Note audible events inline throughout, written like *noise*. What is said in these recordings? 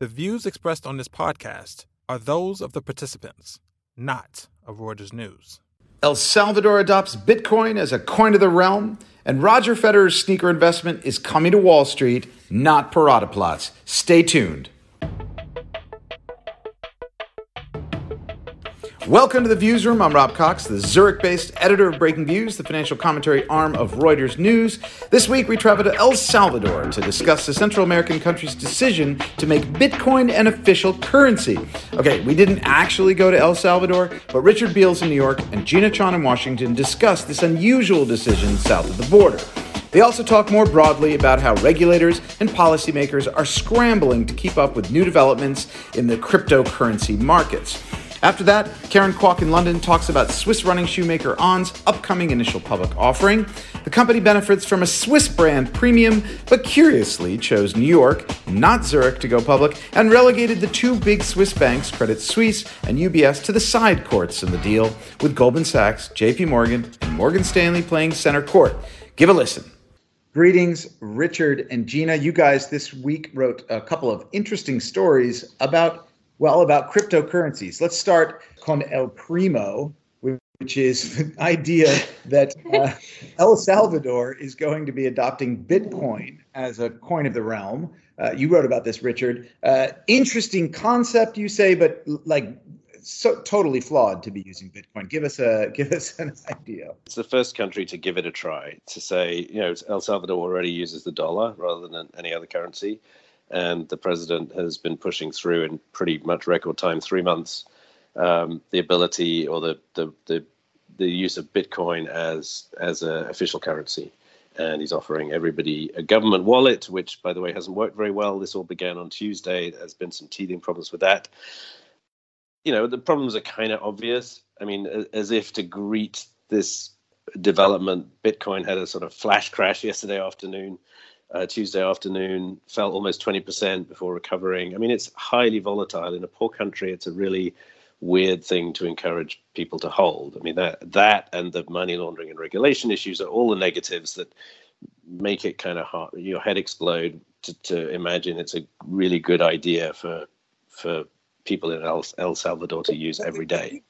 The views expressed on this podcast are those of the participants, not of Reuters News. El Salvador adopts Bitcoin as a coin of the realm, and Roger Federer's sneaker investment is coming to Wall Street, not Parada plots. Stay tuned. Welcome to the Views Room. I'm Rob Cox, the Zurich based editor of Breaking Views, the financial commentary arm of Reuters News. This week, we travel to El Salvador to discuss the Central American country's decision to make Bitcoin an official currency. Okay, we didn't actually go to El Salvador, but Richard Beales in New York and Gina Chon in Washington discussed this unusual decision south of the border. They also talk more broadly about how regulators and policymakers are scrambling to keep up with new developments in the cryptocurrency markets. After that, Karen Kwok in London talks about Swiss running shoemaker On's upcoming initial public offering. The company benefits from a Swiss brand premium, but curiously chose New York, not Zurich, to go public and relegated the two big Swiss banks, Credit Suisse and UBS, to the side courts in the deal, with Goldman Sachs, JP Morgan, and Morgan Stanley playing center court. Give a listen. Greetings, Richard and Gina. You guys this week wrote a couple of interesting stories about well, about cryptocurrencies. Let's start con El Primo, which is the idea that uh, *laughs* El Salvador is going to be adopting Bitcoin as a coin of the realm. Uh, you wrote about this, Richard. Uh, interesting concept, you say, but like so totally flawed to be using Bitcoin. Give us a give us an idea. It's the first country to give it a try. To say, you know, El Salvador already uses the dollar rather than any other currency and the president has been pushing through in pretty much record time, three months, um, the ability or the, the, the the use of Bitcoin as as an official currency, and he's offering everybody a government wallet, which by the way hasn't worked very well. This all began on Tuesday. There's been some teething problems with that. You know the problems are kind of obvious. I mean, as if to greet this development, Bitcoin had a sort of flash crash yesterday afternoon uh, Tuesday afternoon, fell almost 20% before recovering. I mean, it's highly volatile. In a poor country, it's a really weird thing to encourage people to hold. I mean, that that and the money laundering and regulation issues are all the negatives that make it kind of hard, your head explode to, to imagine it's a really good idea for for people in El, El Salvador to use every day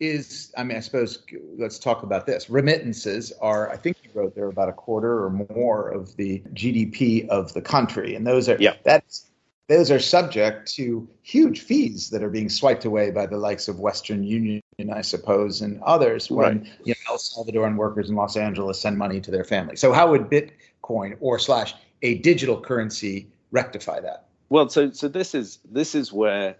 is I mean, I suppose let's talk about this. Remittances are, I think you wrote there about a quarter or more of the GDP of the country, and those are yeah. that's those are subject to huge fees that are being swiped away by the likes of Western Union, I suppose, and others when right. you know, El Salvadoran workers in Los Angeles send money to their family. So how would Bitcoin or slash a digital currency rectify that? Well, so so this is this is where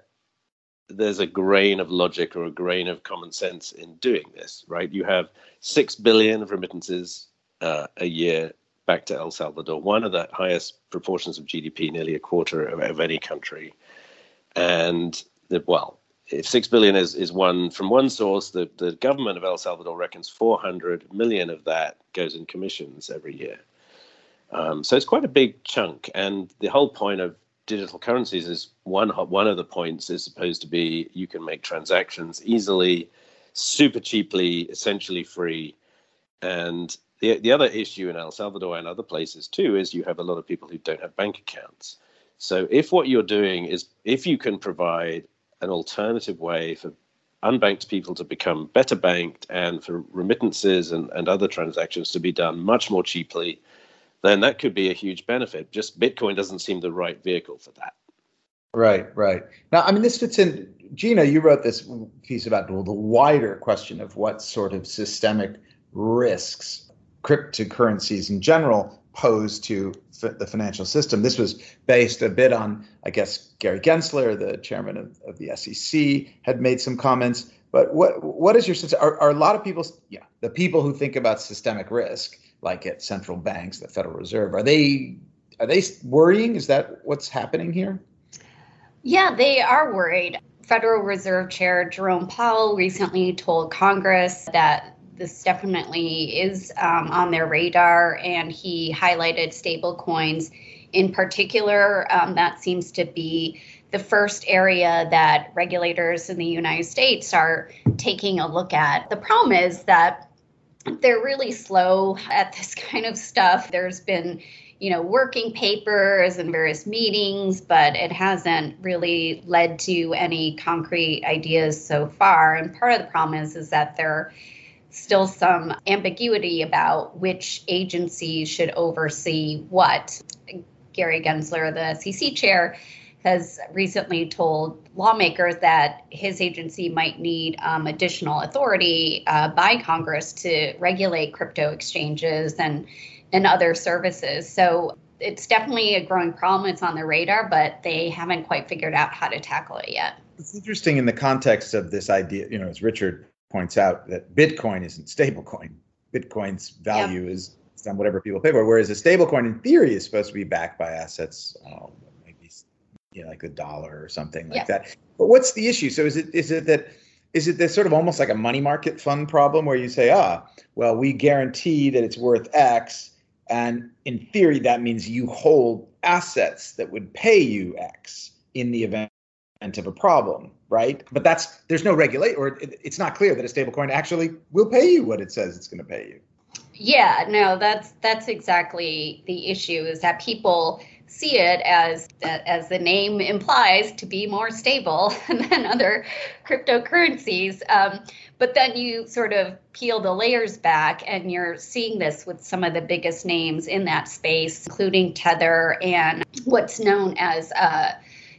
there's a grain of logic or a grain of common sense in doing this, right? You have six billion of remittances uh, a year back to El Salvador, one of the highest proportions of GDP, nearly a quarter of, of any country. And the, well, if six billion is, is one from one source, the, the government of El Salvador reckons 400 million of that goes in commissions every year. Um, so it's quite a big chunk. And the whole point of digital currencies is one one of the points is supposed to be you can make transactions easily, super cheaply, essentially free, and the the other issue in El Salvador and other places too is you have a lot of people who don't have bank accounts. So if what you're doing is if you can provide an alternative way for unbanked people to become better banked and for remittances and, and other transactions to be done much more cheaply then that could be a huge benefit. Just Bitcoin doesn't seem the right vehicle for that. Right, right. Now, I mean, this fits in. Gina, you wrote this piece about the wider question of what sort of systemic risks cryptocurrencies in general pose to the financial system. This was based a bit on, I guess, Gary Gensler, the chairman of, of the SEC, had made some comments. But what what is your sense? Are, are a lot of people, yeah, the people who think about systemic risk like at central banks, the Federal Reserve. Are they are they worrying? Is that what's happening here? Yeah, they are worried. Federal Reserve Chair Jerome Powell recently told Congress that this definitely is um, on their radar, and he highlighted stable coins in particular. Um, that seems to be the first area that regulators in the United States are taking a look at. The problem is that they're really slow at this *laughs* kind of stuff. There's been you know, working papers and various meetings, but it hasn't really led to any concrete ideas so far. And part of the problem is is that there still some ambiguity about which agency should oversee what. Gary Gensler, the SEC chair, has recently told lawmakers that his agency might need um, additional authority uh, by Congress to regulate crypto exchanges and and other services. So it's definitely a growing problem. It's on the radar, but they haven't quite figured out how to tackle it yet. It's interesting in the context of this idea, you know, as Richard points out, that Bitcoin isn't stablecoin. Bitcoin's value yep. is on whatever people pay for, whereas a stablecoin in theory is supposed to be backed by assets, um, you know, like the dollar or something like that. But what's the issue? So is it is it that is it this sort of almost like a money market fund problem where you say, ah, well, we guarantee that it's worth X, and in theory that means you hold assets that would pay you X in the event of a problem, right? But that's there's no regulate or it, it's not clear that a stablecoin actually will pay you what it says it's going to pay you. Yeah, no, that's that's exactly the issue is that people see it as as the name implies to be more stable *laughs* than other cryptocurrencies. Um, but then you sort of peel the layers back, and you're seeing this with some of the biggest names in that space, including Tether and what's known as uh,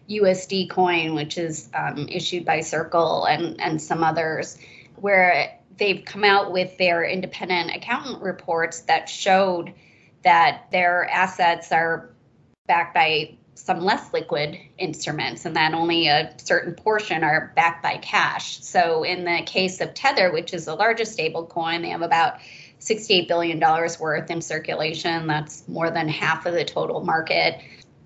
USD coin, which is um, issued by Circle and, and some others, where they've come out with their independent accountant reports that showed that their assets are backed by some less liquid instruments and that only a certain portion are backed by cash. So in the case of Tether, which is the largest stable coin, they have about $68 billion worth in circulation. That's more than half of the total market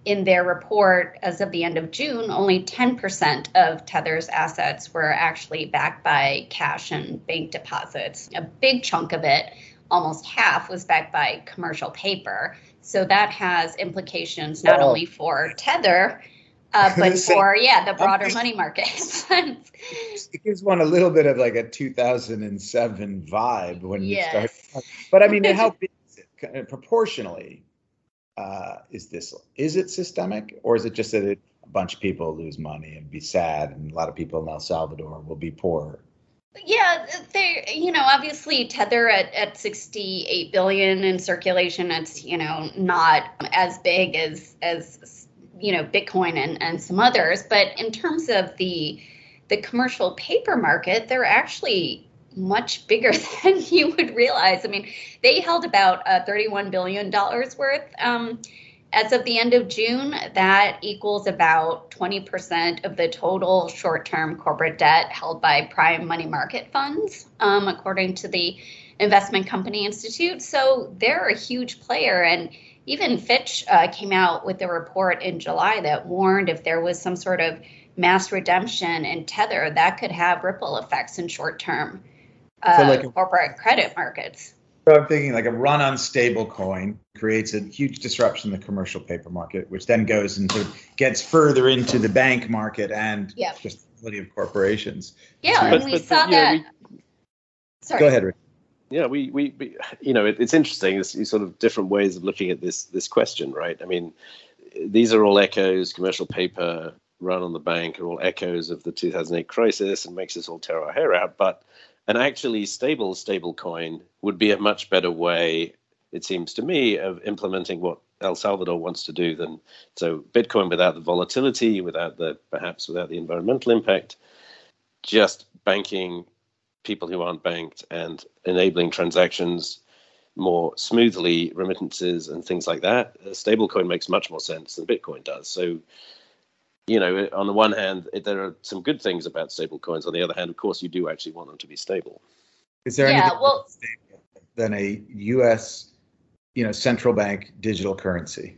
in their report as of the end of June, only 10% of Tether's assets were actually backed by cash and bank deposits. A big chunk of it, almost half, was backed by commercial paper. So that has implications not only for Tether, uh, *laughs* but for yeah the broader money market *laughs* it gives one a little bit of like a 2007 vibe when yes. you start. But I mean, how *laughs* big is it proportionally? uh, is this is it systemic or is it just that it, a bunch of people lose money and be sad and a lot of people in El Salvador will be poor? Yeah, they you know obviously tether at at 68 billion in circulation. It's you know not as big as as you know Bitcoin and and some others, but in terms of the the commercial paper market, they're actually much bigger *laughs* than you would realize. I mean, they held about uh, $31 billion worth. Um, as of the end of June, that equals about 20% of the total short term corporate debt held by prime money market funds, um, according to the Investment Company Institute. So they're a huge player. And even Fitch uh, came out with a report in July that warned if there was some sort of mass redemption in Tether, that could have ripple effects in short term uh, so like a, corporate credit markets. So I'm thinking like a run on stable coin creates a huge disruption in the commercial paper market, which then goes into gets further into the bank market and yeah. just the ability of corporations. Yeah, so, and but, we but, saw that. Know, we, Sorry. Go ahead, Rick. Yeah, we, we, we you know, it, it's interesting. It's, it's sort of different ways of looking at this this question, right? I mean, these are all echoes. Commercial paper run on the bank are all echoes of the 2008 crisis, and makes us all tear our hair out. But an actually stable stable coin would be a much better way it seems to me of implementing what El Salvador wants to do than so Bitcoin without the volatility, without the perhaps without the environmental impact, just banking people who aren't banked and enabling transactions more smoothly, remittances and things like that. Stablecoin makes much more sense than Bitcoin does. So you know, on the one hand, there are some good things about stable coins. On the other hand, of course, you do actually want them to be stable. Is there yeah, anything well, than a U.S. you know central bank digital currency?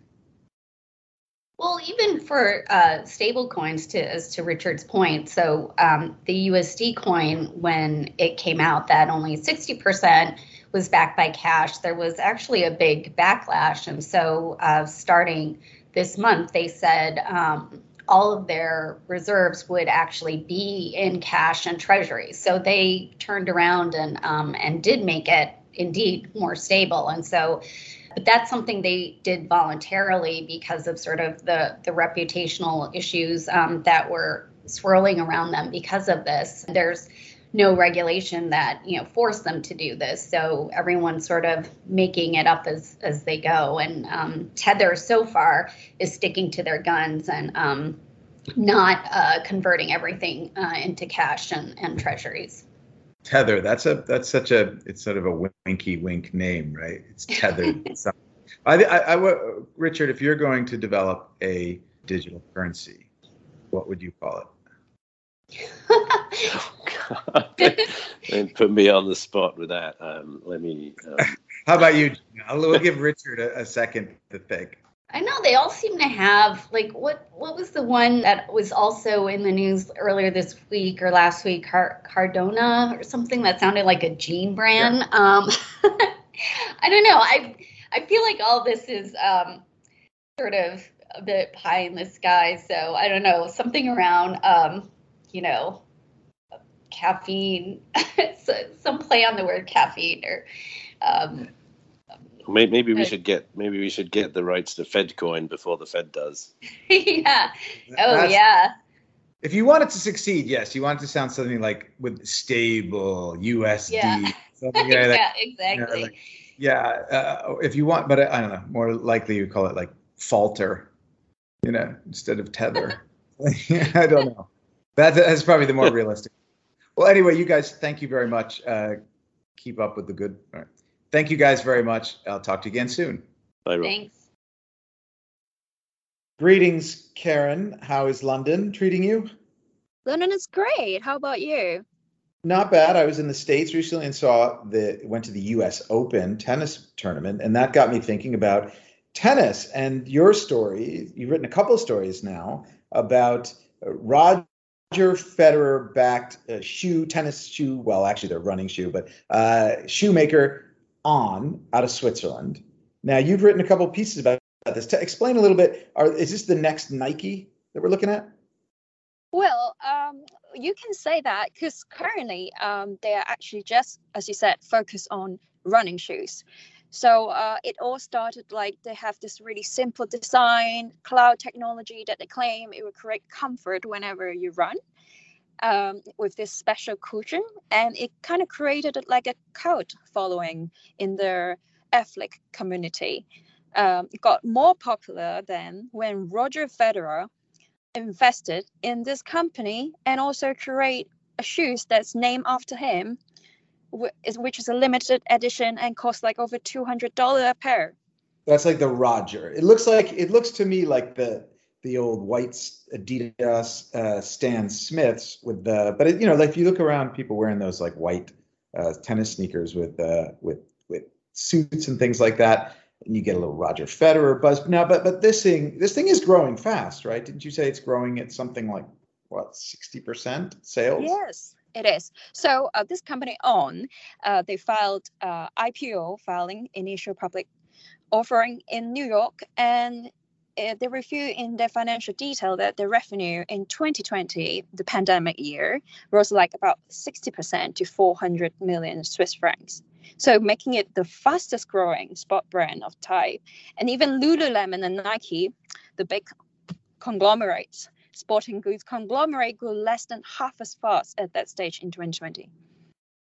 Well, even for uh, stable coins, to as to Richard's point, so um, the USD coin, when it came out, that only sixty percent was backed by cash. There was actually a big backlash, and so uh, starting this month, they said um, all of their reserves would actually be in cash and treasuries. So they turned around and um, and did make it indeed more stable. And so But that's something they did voluntarily because of sort of the, the reputational issues um, that were swirling around them because of this. There's no regulation that you know force them to do this. So everyone's sort of making it up as as they go. And um, tether so far is sticking to their guns and um, not uh, converting everything uh, into cash and, and treasuries. Tether that's a that's such a it's sort of a winky wink name right? It's *laughs* tethered I, I, I richard if you're going to develop a digital currency what would you call it *laughs* *laughs* oh put me on the spot with that. Um, let me. Um... *laughs* How about you? We'll give Richard a, a, second to think. I know they all seem to have like what what was the one that was also in the news earlier this week or last week Car- Cardano or something that sounded like a jean brand. Yeah. Um, *laughs* I don't know. I I feel like all this is um, sort of a bit pie in the sky. So I don't know something around um, you know, caffeine, *laughs* some play on the word caffeine or. Um, maybe we should get maybe we should get the rights to Fed coin before the Fed does. *laughs* yeah. Oh That's, yeah. If you want it to succeed, yes, you want it to sound something like with stable USD. Yeah. Something like *laughs* yeah, exactly. You know, like, yeah. Uh, if you want, but I don't know. More likely, you call it like falter, you know, instead of tether. I don't know. That, that's probably the more realistic. Well, anyway, you guys, thank you very much. Uh, keep up with the good. Right. Thank you guys very much. I'll talk to you again soon. Bye. Thanks. Greetings, Karen. How is London treating you? London is great. How about you? Not bad. I was in the States recently and saw the went to the US Open tennis tournament, and that got me thinking about tennis and your story. You've written a couple of stories now about Rod Roger Federer backed uh, shoe, tennis shoe, well, actually, they're running shoe, but uh, shoemaker on out of Switzerland. Now, you've written a couple pieces about this. To explain a little bit, are, is this the next Nike that we're looking at? Well, um, you can say that because currently um, they are actually just, as you said, focused on running shoes. So uh, it all started like they have this really simple design, cloud technology that they claim it will create comfort whenever you run. Um, with this special cushion, and it kind of created like a cult following in their athlete community. Um, got more popular then when Roger Federer invested in this company and also create a shoes that's named after him which is a limited edition and costs like over two hundred dollar a pair. That's like the Roger. It looks like it looks to me like the the old white Adidas uh, Stan Smiths with the, but it, you know, like if you look around, people wearing those like white uh, tennis sneakers with uh, with with suits and things like that, and you get a little Roger Federer buzz. Now, but but this thing this thing is growing fast, right? Didn't you say it's growing at something like what sixty percent sales? Yes, it is. So uh, this company On, uh, they filed uh, IPO filing initial public offering in New York, and uh, they review in their financial detail that the revenue in 2020, the pandemic year, rose like about 60% to 400 million Swiss francs. So making it the fastest growing sport brand of type. And even Lululemon and Nike, the big conglomerates, sporting goods conglomerate grew less than half as fast at that stage in 2020.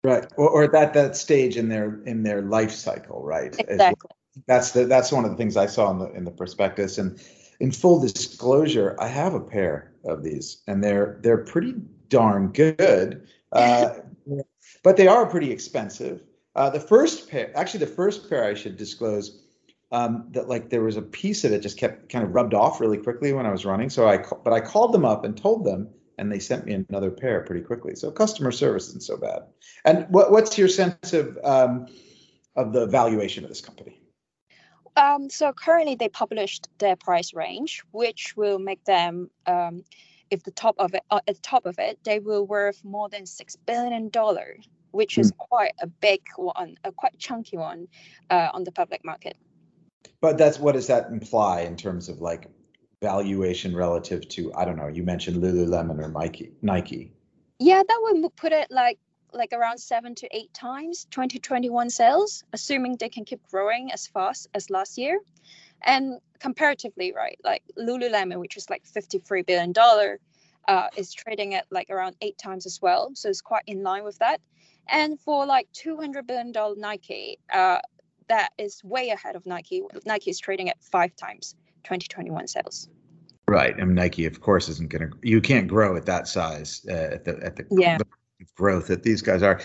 Right, or, or at that that stage in their in their life cycle, right? Exactly. That's the that's one of the things I saw in the in the prospectus. And in full disclosure, I have a pair of these, and they're they're pretty darn good. Uh, *laughs* but they are pretty expensive. Uh, the first pair, actually, the first pair I should disclose um, that like there was a piece of it just kept kind of rubbed off really quickly when I was running. So I, but I called them up and told them, and they sent me another pair pretty quickly. So customer service isn't so bad. And what, what's your sense of um, of the valuation of this company? Um, so currently they published their price range, which will make them, um, if the top of it, uh, at the top of it, they will worth more than six billion dollars, which is mm. quite a big one, a quite chunky one uh, on the public market. But that's what does that imply in terms of like valuation relative to I don't know. You mentioned Lululemon or Nike. Nike. Yeah, that would put it like like around seven to eight times 2021 sales, assuming they can keep growing as fast as last year. And comparatively, right, like Lululemon, which is like $53 billion, uh, is trading at like around eight times as well. So it's quite in line with that. And for like $200 billion Nike, uh, that is way ahead of Nike. Nike is trading at five times 2021 sales. Right. I mean, Nike, of course, isn't going to, you can't grow at that size uh, at the, at the, yeah. the growth that these guys are.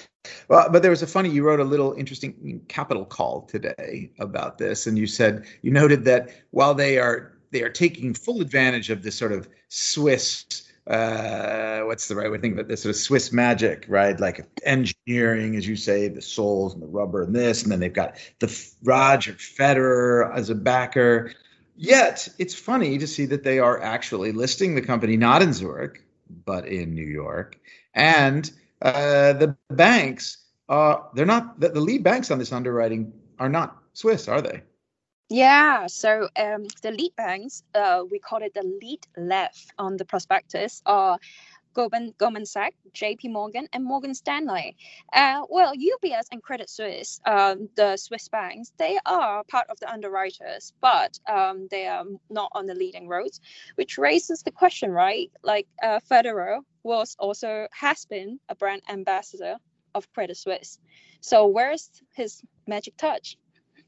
Well, but there was a funny, you wrote a little interesting capital call today about this. And you said, you noted that while they are, they are taking full advantage of this sort of Swiss uh, what's the right way to think about this? Sort of Swiss magic, right? Like engineering, as you say, the soles and the rubber and this, and then they've got the Roger Federer as a backer. Yet it's funny to see that they are actually listing the company not in Zurich but in New York, and uh, the banks are they're not the, the lead banks on this underwriting are not Swiss, are they? Yeah, so um, the lead banks, uh, we call it the lead left on the prospectus, are Goldman, Goldman Sachs, JP Morgan, and Morgan Stanley. Uh, well, UBS and Credit Suisse, um, the Swiss banks, they are part of the underwriters, but um, they are not on the leading roads, which raises the question, right? Like uh, Federer was also has been a brand ambassador of Credit Suisse. So where's his magic touch?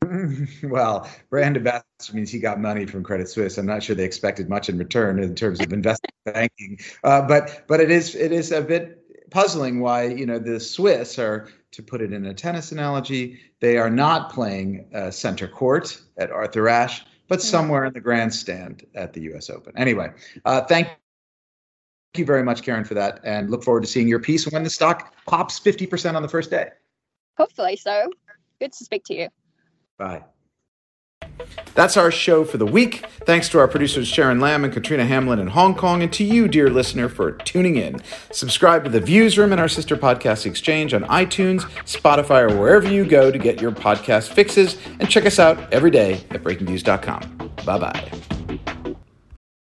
*laughs* well, brand ambassador means he got money from Credit Suisse. I'm not sure they expected much in return in terms of investment *laughs* banking, uh, but but it is it is a bit puzzling why you know the Swiss are to put it in a tennis analogy they are not playing uh, center court at Arthur Ashe, but mm-hmm. somewhere in the grandstand at the U.S. Open. Anyway, uh. Thank you very much, Karen, for that, and look forward to seeing your piece when the stock pops 50% on the first day. Hopefully so. Good to speak to you. Bye. That's our show for the week. Thanks to our producers Sharon Lam and Katrina Hamlin in Hong Kong, and to you, dear listener, for tuning in. Subscribe to the Views Room and our sister podcast exchange on iTunes, Spotify, or wherever you go to get your podcast fixes, and check us out every day at breakingviews.com. Bye bye.